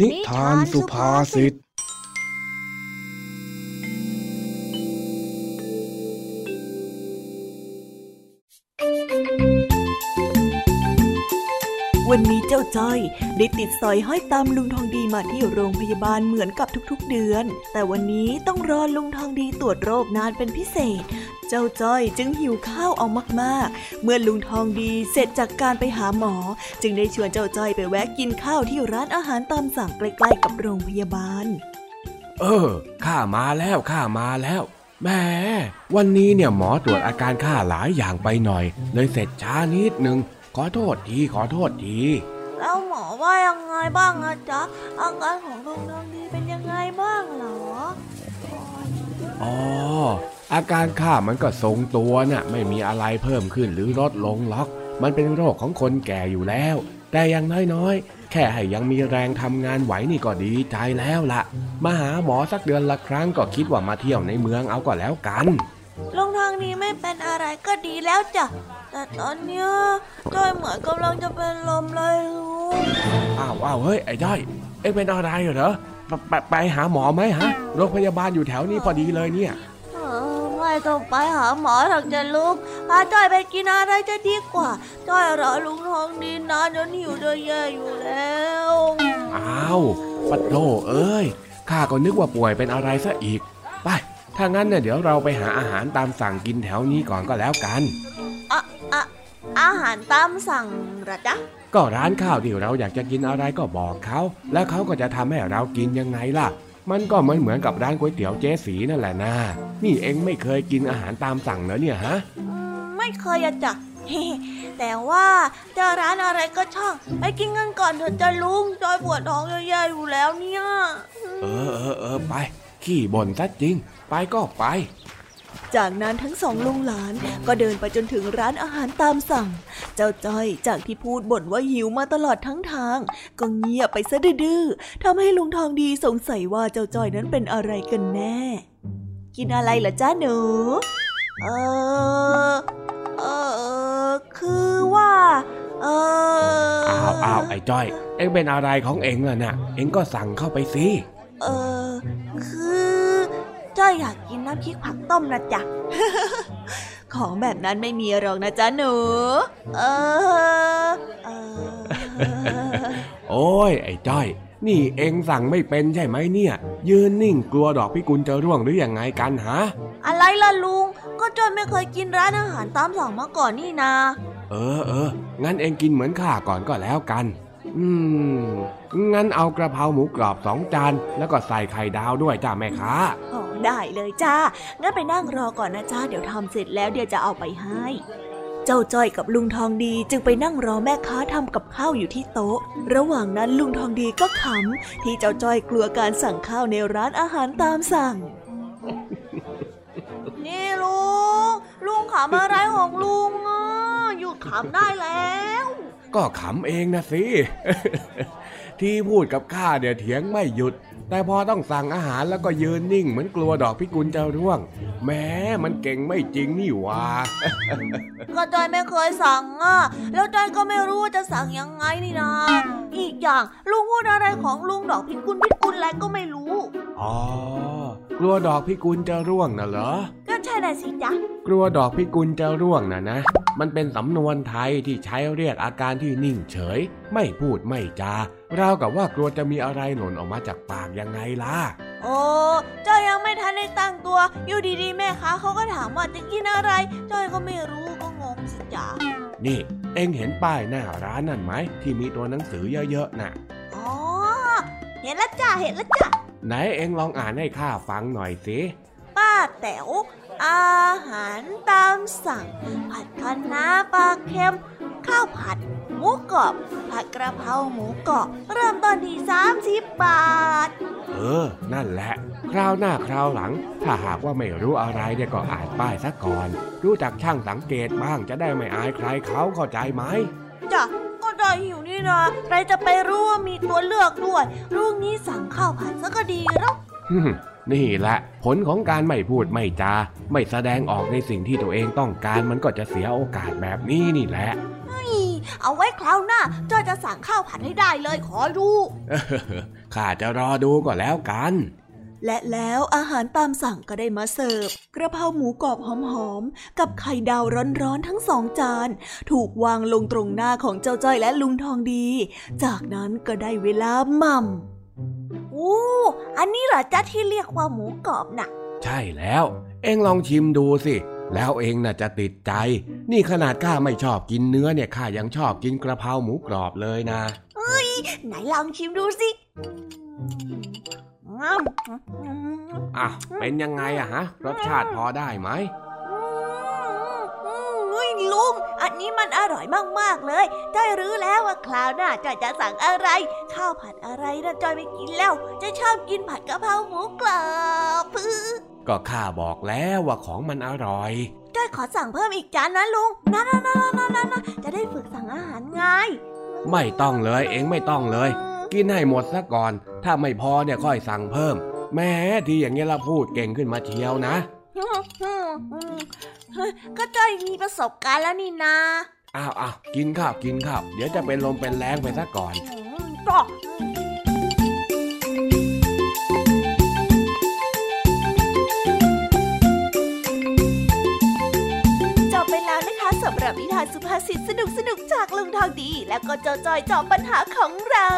นิทานสุภาษิต จ้าจ้อยได้ติดสอยห้อยตามลุงทองดีมาที่โรงพยาบาลเหมือนกับทุกๆเดือน แต่วันนี้ต้องรอลุงทองดีตรวจโรคนานเป็นพิเศษ เจ้าจ้อยจึงหิวข้าวเอามากๆ เมื่อลุงทองดีเสร็จจากการไปหาหมอ จึงได้ชวนเจ้าจ้อยไปแวะกินข้าวที่ร้านอาหารตามสั่งใกล้ๆกับโรงพยาบาล เออ ข้ามาแล้วข้ามาแล้วแหมวันนี้เนี่ยหมอตรวจอาการข้าหลายอย่างไปหน่อย เลยเสร็จช้านิดนึงขอโทษทีขอโทษที แล้วหมอว่ายังไงบ้างอะจ๊ะอาการของลุงทองดีเป็นยังไงบ้างเหรออ๋ออาการข้ามันก็ทรงตัวน่ะไม่มีอะไรเพิ่มขึ้นหรือลดลงหรอก มันเป็นโรคของคนแก่อยู่แล้ว แต่อยังน้อยๆ แค่ให้ยังมีแรงทำงานไหวนี่ก็ดีใจแล้วล่ะมาหาหมอสักเดือนละครั้งก็คิดว่ามาเที่ยวในเมืองเอาก็แล้วกันลุงทางนี้ไม่เป็นอะไรก็ดีแล้วจ้ะแต่ตอนเนี้ยจ้อยเหมือนกำลังจะเป็นลมเลยลุง อ้าวอ้าวเฮ้ยไอ้จ้อยเอ็งเป็นอะไรเหรอไปไปไปหาหมอไหมฮะโรงพยาบาลอยู่แถวนี้พอดีเลยเนี่ยเออไม่ต้องไปหาหมอหรอกจ้ะลุงพาจ้อยไปกินอะไรจะดีกว่า จ้อยรอลุงทองดีนานจนหิวจะแย่อยู่แล้วอ้าวปัดโธเอ้ยข้าก็นึกว่าป่วยเป็นอะไรซะอีก ไป ถ้างั้นเนี่ยเดี๋ยวเราไปหาอาหารตามสั่งกินแถวนี้ก่อนก็แล้วกันอะอะอาหารตามสั่งเหรอจ๊ะ ก็ร้านข้าวที่เราอยากจะกินอะไรก็บอกเขา แล้วเขาก็จะทำให้เรากินยังไงล่ะ มันก็เหมือนเหมือนกับร้านก๋วยเตี๋ยวเจ๊สีนั่นแหละนะนี่เองไม่เคยกินอาหารตามสั่งเหรอเนี่ยฮะอืมไม่เคยอะจ้ะแต่ว่าจะร้านอะไรก็ช่างไปกินกันก่อนเถอะจ้ะลุงจอยปวดท้องแย่ๆอยู่แล้วเนี่ย เออเออเออไป ขี้บ่นซะจริง ไปก็ไป จากนั้นทั้งสองลุงหลานก็เดินไปจนถึงร้านอาหารตามสั่ง เจ้าจ้อยจากที่พูดบ่นว่าหิวมาตลอดทั้งทาง ก็เงียบไปซะดื้อๆทำให้ลุงทองดีสงสัยว่าเจ้าจ้อยนั้นเป็นอะไรกันแน่ กินอะไรเหรอจ้าหนู เออเออคือว่า เอออ้าวอ้าวไอ้จ้อย เอ็งเป็นอะไรของเอ็งล่ะน่ะ เอ็งก็สั่งเข้าไปสิ เออคือ จ้อยอยากกินน้ำพริกผักต้มนะจ๊ะ ของแบบนั้นไม่มีหรอกนะจ๊ะหนู เออ เออ โอ้ย ไอ้จ้อย นี่เอ็งสั่งไม่เป็นใช่ไหมเนี่ย ยืนนิ่งกลัวดอกพิกุลจะร่วงหรือยังไงกันฮะ อะไรล่ะลุง ก็จ้อยไม่เคยกินร้านอาหารตามสั่งมาก่อนนี่นา เออเออ งั้นเอ็งกินเหมือนข้าก่อนก็แล้วกัน อืม งั้นเอากระเพราหมูกรอบสองจาน แล้วก็ใส่ไข่ดาวด้วยจ้าแม่ค้าอ๋อได้เลยจ้า งั้นไปนั่งรอก่อนนะจ้า เดี๋ยวทำเสร็จแล้วเดี๋ยวจะเอาไปให้ เจ้าจ้อยกับลุงทองดีจึงไปนั่งรอแม่ค้าทำกับข้าวอยู่ที่โต๊ะ ระหว่างนั้นลุงทองดีก็ขำที่เจ้าจ้อยกลัวการสั่งข้าวในร้านอาหารตามสั่ง นี่ลุง ลุงขำอะไรของลุงอะหยุดขำได้แล้ว ก็ขำเองนะสิ ที่พูดกับข้าเดี๋ยวเถียงไม่หยุด แต่พอต้องสั่งอาหารแล้วก็ยืนนิ่งเหมือนกลัวดอกพิกุลจะร่วง แม้มันเก่งไม่จริงนี่หว่าก็จอยไม่เคยสั่งอะ แล้วจอยก็ไม่รู้ว่าจะสั่งยังไงนี่นะ อีกอย่างลุงพูดอะไรของลุงดอกพิกุลพิกุลอะไรก็ไม่รู้ อ๋อ กลัวดอกพิกุลจะร่วงน่ะเหรอ ก็ใช่น่ะสิจ๊ะ กลัวดอกพิกุลจะร่วงน่ะนะ มันเป็นสำนวนไทยที่ใช้เรียกอาการที่นิ่งเฉย ไม่พูดไม่จาราวกับว่ากลัวจะมีอะไรหล่นออกมาจากปากยังไงล่ะ โอ้จอยยังไม่ทันได้ตั้งตัว อยู่ดีๆ แม่ค้าเขาก็ถามว่าจะกินอะไรจอยก็ไม่รู้ก็งงสิจ๊ะ นี่ เอ็งเห็นป้ายหน้าร้านนั่นไหมที่มีตัวหนังสือเยอะๆน่ะ อ๋อ เห็นแล้วจ้ะ เห็นแล้วจ้ะ ไหนเอ็งลองอ่านให้ข้าฟังหน่อยสิ ป้าแต๋วอาหารตามสั่ง ผัดคะน้าปลาเค็ม ข้าวผัด หมูกรอบ ผัดกระเพราหมูกรอบ เริ่มต้นที่30 บาท เออ นั่นแหละ คราวหน้าคราวหลัง ถ้าหากว่าไม่รู้อะไรเนี่ยก็อ่านป้ายซะก่อน รู้จักช่างสังเกตบ้างจะได้ไม่อายใครเขาเข้าใจไหมจ้ะ ก็ได้หิวนี่นะใครจะไปรู้ว่ามีตัวเลือกด้วยลูกนี้สั่งข้าวผัดซะก็ดีแล้วฮึ่มนี่แหละผลของการไม่พูดไม่จา ไม่แสดงออกในสิ่งที่ตัวเองต้องการมันก็จะเสียโอกาสแบบนี้นี่แหละนี่เอาไว้คราวหน้าจอยจะสั่งข้าวผัดให้ได้เลยขอดูข้าจะรอดูก็แล้วกัน และแล้วอาหารตามสั่งก็ได้มาเสิร์ฟ กระเพราหมูกรอบหอมๆ กับไข่ดาวร้อนๆทั้งสองจาน ถูกวางลงตรงหน้าของเจ้าจ้อยและลุงทองดี จากนั้นก็ได้เวลาหม่ำโอ้ อันนี้เหรอจ้าที่เรียกว่าหมูกรอบน่ะ ใช่แล้ว เอ็งลองชิมดูสิ แล้วเอ็งน่ะจะติดใจ นี่ขนาดข้าไม่ชอบกินเนื้อเนี่ยข้ายังชอบกินกระเพราหมูกรอบเลยนะไหนลองชิมดูสิ อืมอะเป็นยังไงอะฮะ รสชาติพอได้ไหมเฮ้ยลุง อันนี้มันอร่อยมากๆเลยได้รู้แล้วว่าคราวหน้าจอยจะสั่งอะไร ข้าวผัดอะไรนะจอยไม่กินแล้ว จะชอบกินผัดกะเพราหมูกรอบพื้ก็ข้าบอกแล้วว่าของมันอร่อยจอยขอสั่งเพิ่มอีกจานนะลุงนะนะนะนะนะนะจะได้ฝึกสั่งอาหารง่ายไม่ต้องเลยเอ็งไม่ต้องเลย กินให้หมดซะก่อน ถ้าไม่พอเนี่ยค่อยสั่งเพิ่ม แม้ทีอย่างเงี้ยละพูดเก่งขึ้นมาเชียวนะก็จอยมีประสบการณ์แล้วนี่นาอ้าวอ้าวกินข้าวกินข้าวเดี๋ยวจะเป็นลมเป็นแรงไปซะก่อนอืมก็ รับนิทานสุภาษิตสนุกสนุกจากลุงทองดี และก็เจ้าจอยจอบปัญหาของเรา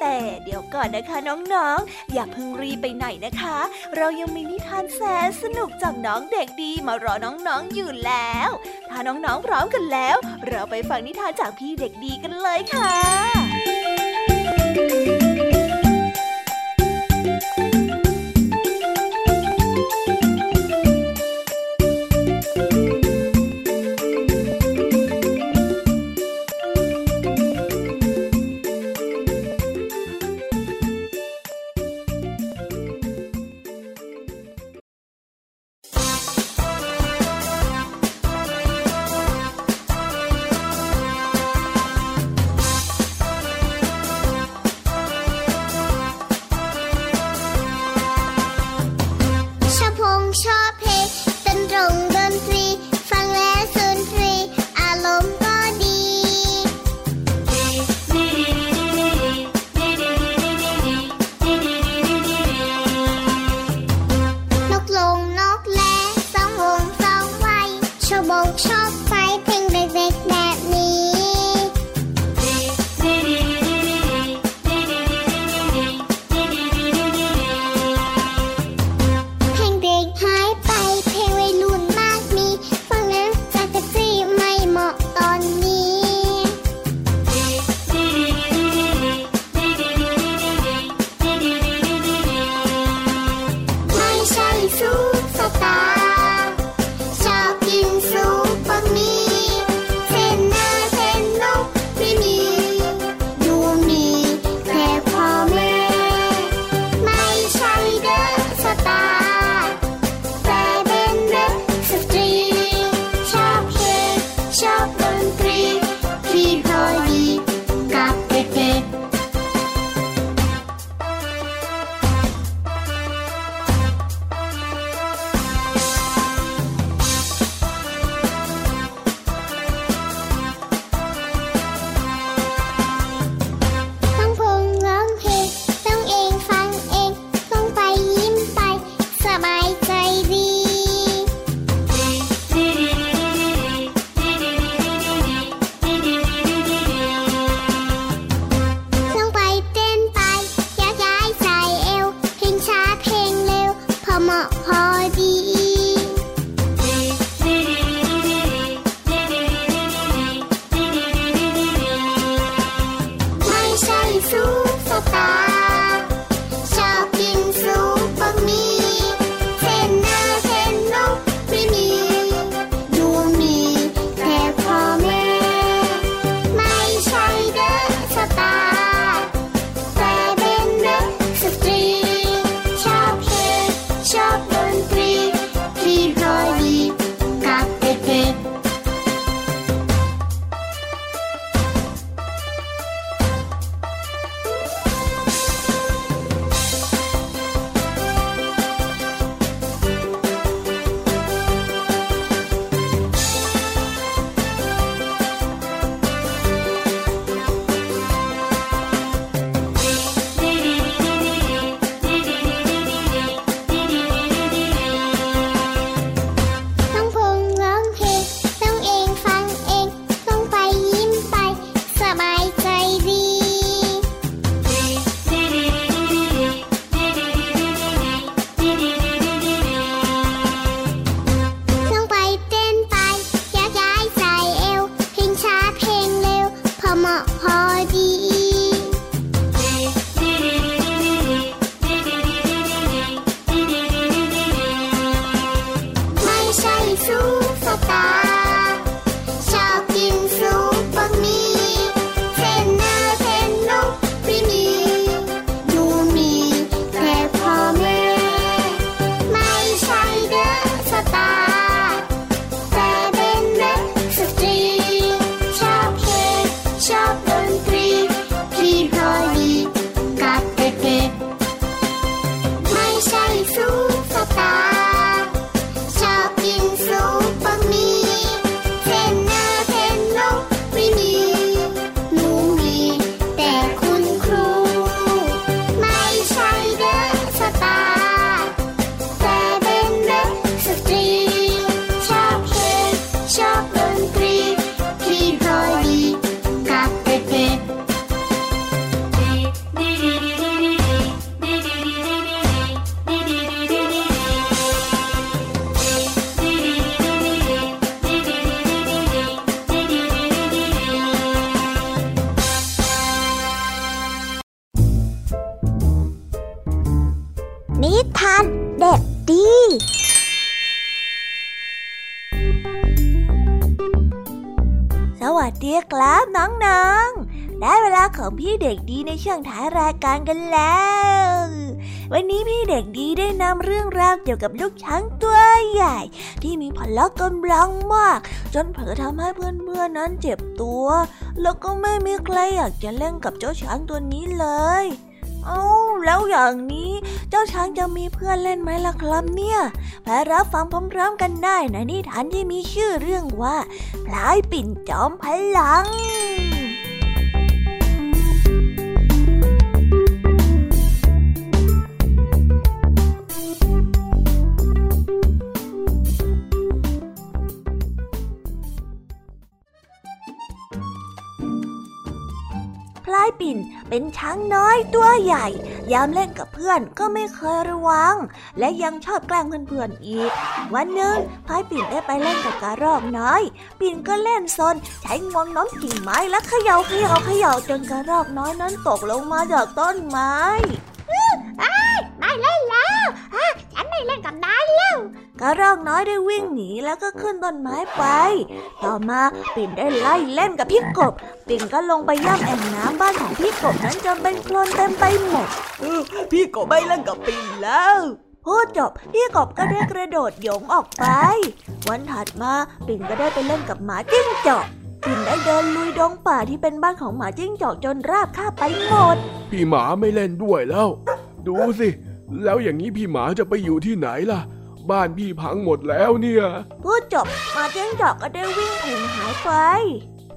แต่เดี๋ยวก่อนนะคะน้องๆอย่าเพิ่งรีไปไหนนะคะ เรายังมีนิทานแสนสนุกจากน้องเด็กดีมารอน้องๆอยู่แล้ว ถ้าน้องๆพร้อมกันแล้ว เราไปฟังนิทานจากพี่เด็กดีกันเลยค่ะ น้องๆ ได้เวลาของพี่เด็กดีในช่วงท้ายรายการกันแล้ว วันนี้พี่เด็กดีได้นำเรื่องราวเกี่ยวกับลูกช้างตัวใหญ่ ที่มีพละกำลังมาก จนเผลอทำให้เพื่อนๆนั้นเจ็บตัว แล้วก็ไม่มีใครอยากจะเล่นกับเจ้าช้างตัวนี้เลย เอ้าแล้วอย่างนี้ เจ้าช้างจะมีเพื่อนเล่นไหมล่ะครับเนี่ยไปรับฟังพร้อมๆกันได้ในนิทานที่มีชื่อเรื่องว่าพลายปิ่นจอมพลัง ปิ่นเป็นช้างน้อยตัวใหญ่ ยามเล่นกับเพื่อนก็ไม่เคยระวัง และยังชอบแกล้งเพื่อนๆอีก วันหนึ่งพายปิ่นได้ไปเล่นกับกระรอกน้อย ปิ่นก็เล่นซนใช้งวงน้อมกิ่งไม้และเขย่าเขย่าเขย่าจนกระรอกน้อยนั้นตกลงมาจากต้นไม้ กระรอกน้อยได้วิ่งหนีแล้วก็ขึ้นต้นไม้ไป ต่อมาปิ่นได้ไล่เล่นกับพี่กบ ปิ่นก็ลงไปย่ำแอ่งน้ำบ้านของพี่กบนั้นจนเป็นโคลนเต็มไปหมดพี่กบไม่เล่นกับปิ่นแล้วพูดจบพี่กบก็ได้กระโดดโยงออกไป วันถัดมาปิ่นก็ได้ไปเล่นกับหมาจิ้งจอกปิ่นได้เดินลุยดงป่าที่เป็นบ้านของหมาจิ้งจอกจนราบคาบไปหมด พี่หมาไม่เล่นด้วยแล้ว ดูสิ แล้วอย่างนี้พี่หมาจะไปอยู่ที่ไหนล่ะ บ้านพี่พังหมดแล้วเนี่ยพูดจบหมาจิ้งจอกก็ได้วิ่งหายหายไป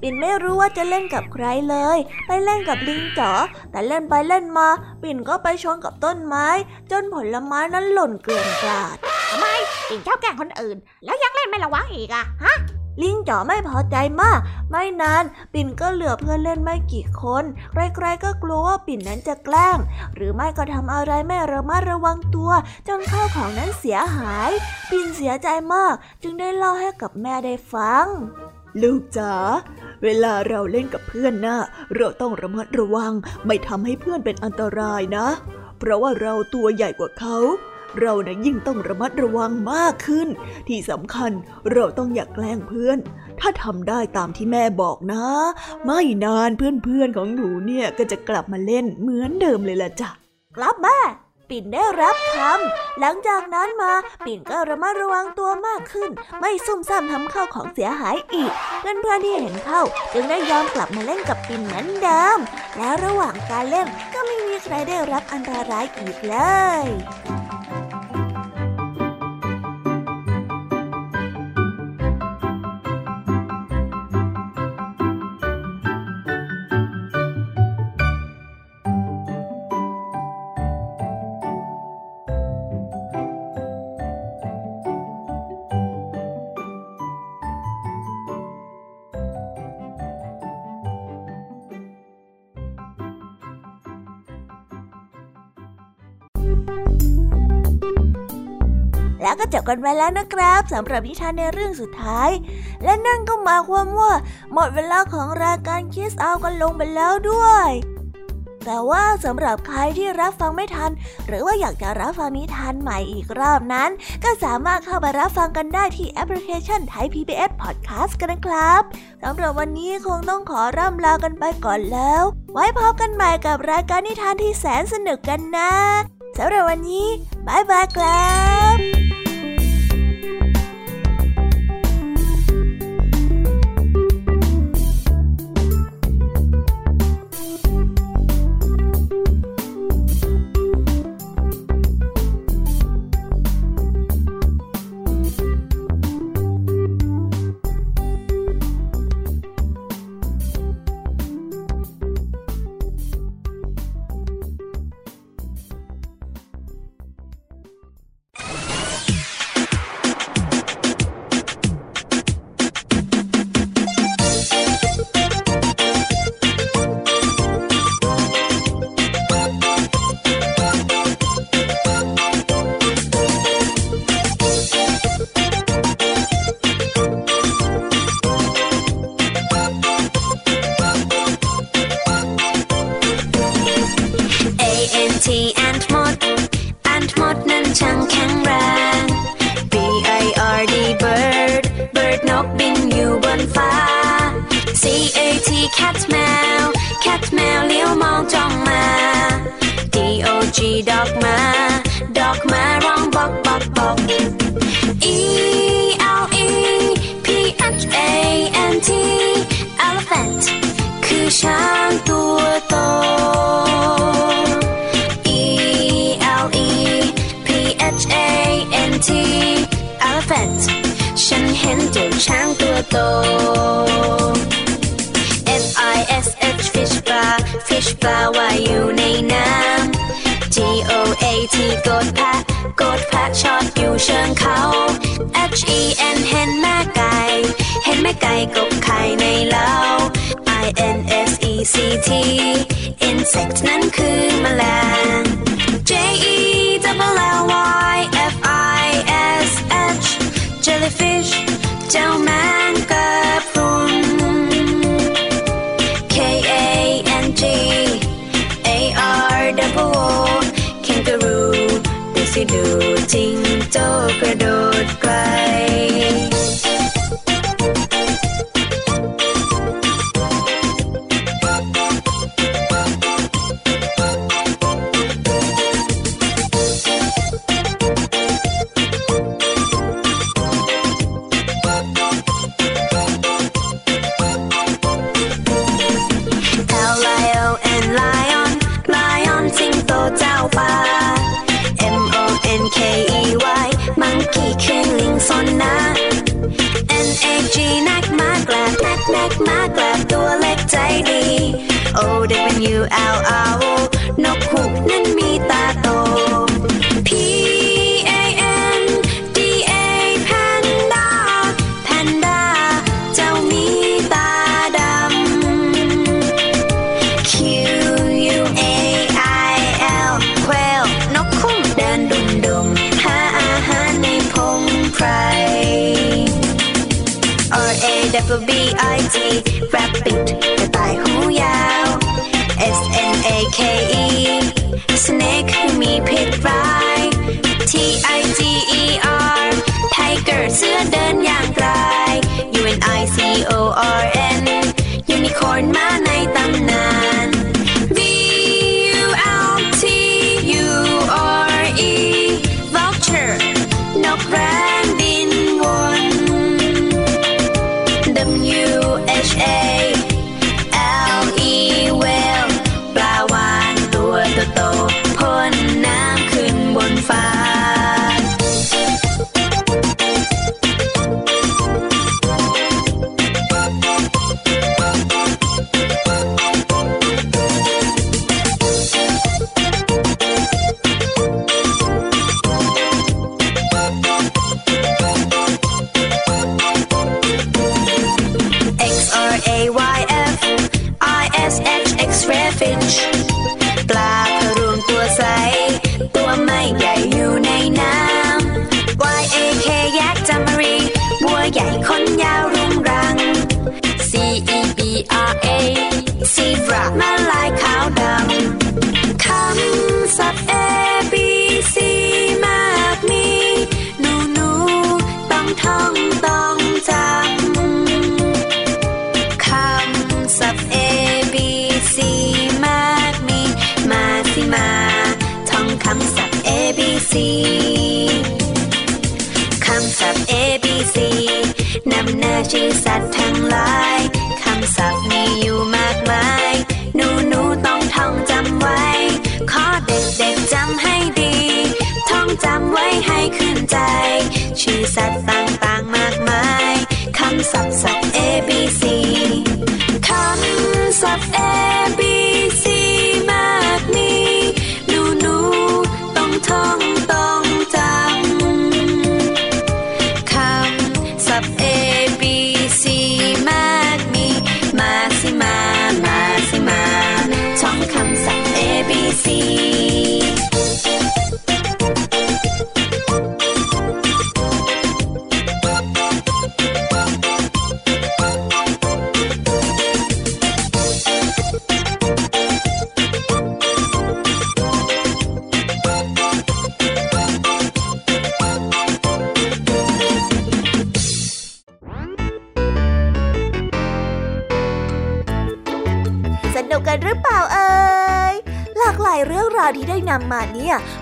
ปิ่นไม่รู้ว่าจะเล่นกับใครเลย ไปเล่นกับลิงจ๋อแต่เล่นไปเล่นมา ปิ่นก็ไปชนกับต้นไม้ จนผลไม้นั้นหล่นเกลื่อนกลาดทำไมปิ่นชอบแกล้งคนอื่น แล้วยังเล่นไม่ระวังอีกอะฮะ ลิงจ๋อไม่พอใจมาก ไม่นานปิ่นก็เหลือเพื่อนเล่นไม่กี่คน ใครๆก็กลัวว่าปิ่นนั้นจะแกล้ง หรือไม่ก็ทำอะไรไม่ระมัดระวังตัว จนข้าวของนั้นเสียหาย ปิ่นเสียใจมาก จึงได้เล่าให้กับแม่ได้ฟัง ลูกจ๋าเวลาเราเล่นกับเพื่อนนะ่ะเราต้องระมัดระวัง ไม่ทำให้เพื่อนเป็นอันตรายนะ เพราะว่าเราตัวใหญ่กว่าเขา เรานะ่ะยิ่งต้องระมัดระวังมากขึ้น ที่สำคัญเราต้องอย่ากแกล้งเพื่อน ถ้าทำได้ตามที่แม่บอกนะ ไม่นานเพื่อนๆของหนูเนี่ยก็จะกลับมาเล่นเหมือนเดิมเลยล่ะจ้ะกลับแม่ปิ่นได้รับคำหลังจากนั้นมาปิ่นก็ระมัดระวังตัวมากขึ้น ไม่ซุ่มซ่ามทำข้าวของเสียหายอีกเพื่อนเพื่อนที่เห็นเข้าจึงได้ยอมกลับมาเล่นกับปิ่นเหมือนเดิมและระหว่างการเล่นก็ไม่มีใครได้รับอันตรายอีกเลย กันไปแล้วนะครับสำหรับนิทานในเรื่องสุดท้าย และนั่นก็หมายความว่า หมดเวลาของรายการคิสเอากันลงไปแล้วด้วย แต่ว่าสำหรับใครที่รับฟังไม่ทัน หรือว่าอยากจะรับฟังนิทานใหม่อีกรอบนั้น ก็สามารถเข้าไปรับฟังกันได้ที่แอปพลิเคชันไทย PBS Podcast กันนะครับสำหรับวันนี้คงต้องขอร่ำลากันไปก่อนแล้ว ไว้พบกันใหม่กับรายการนิทานที่แสนสนุกกันนะสำหรับวันนี้บายบายครับ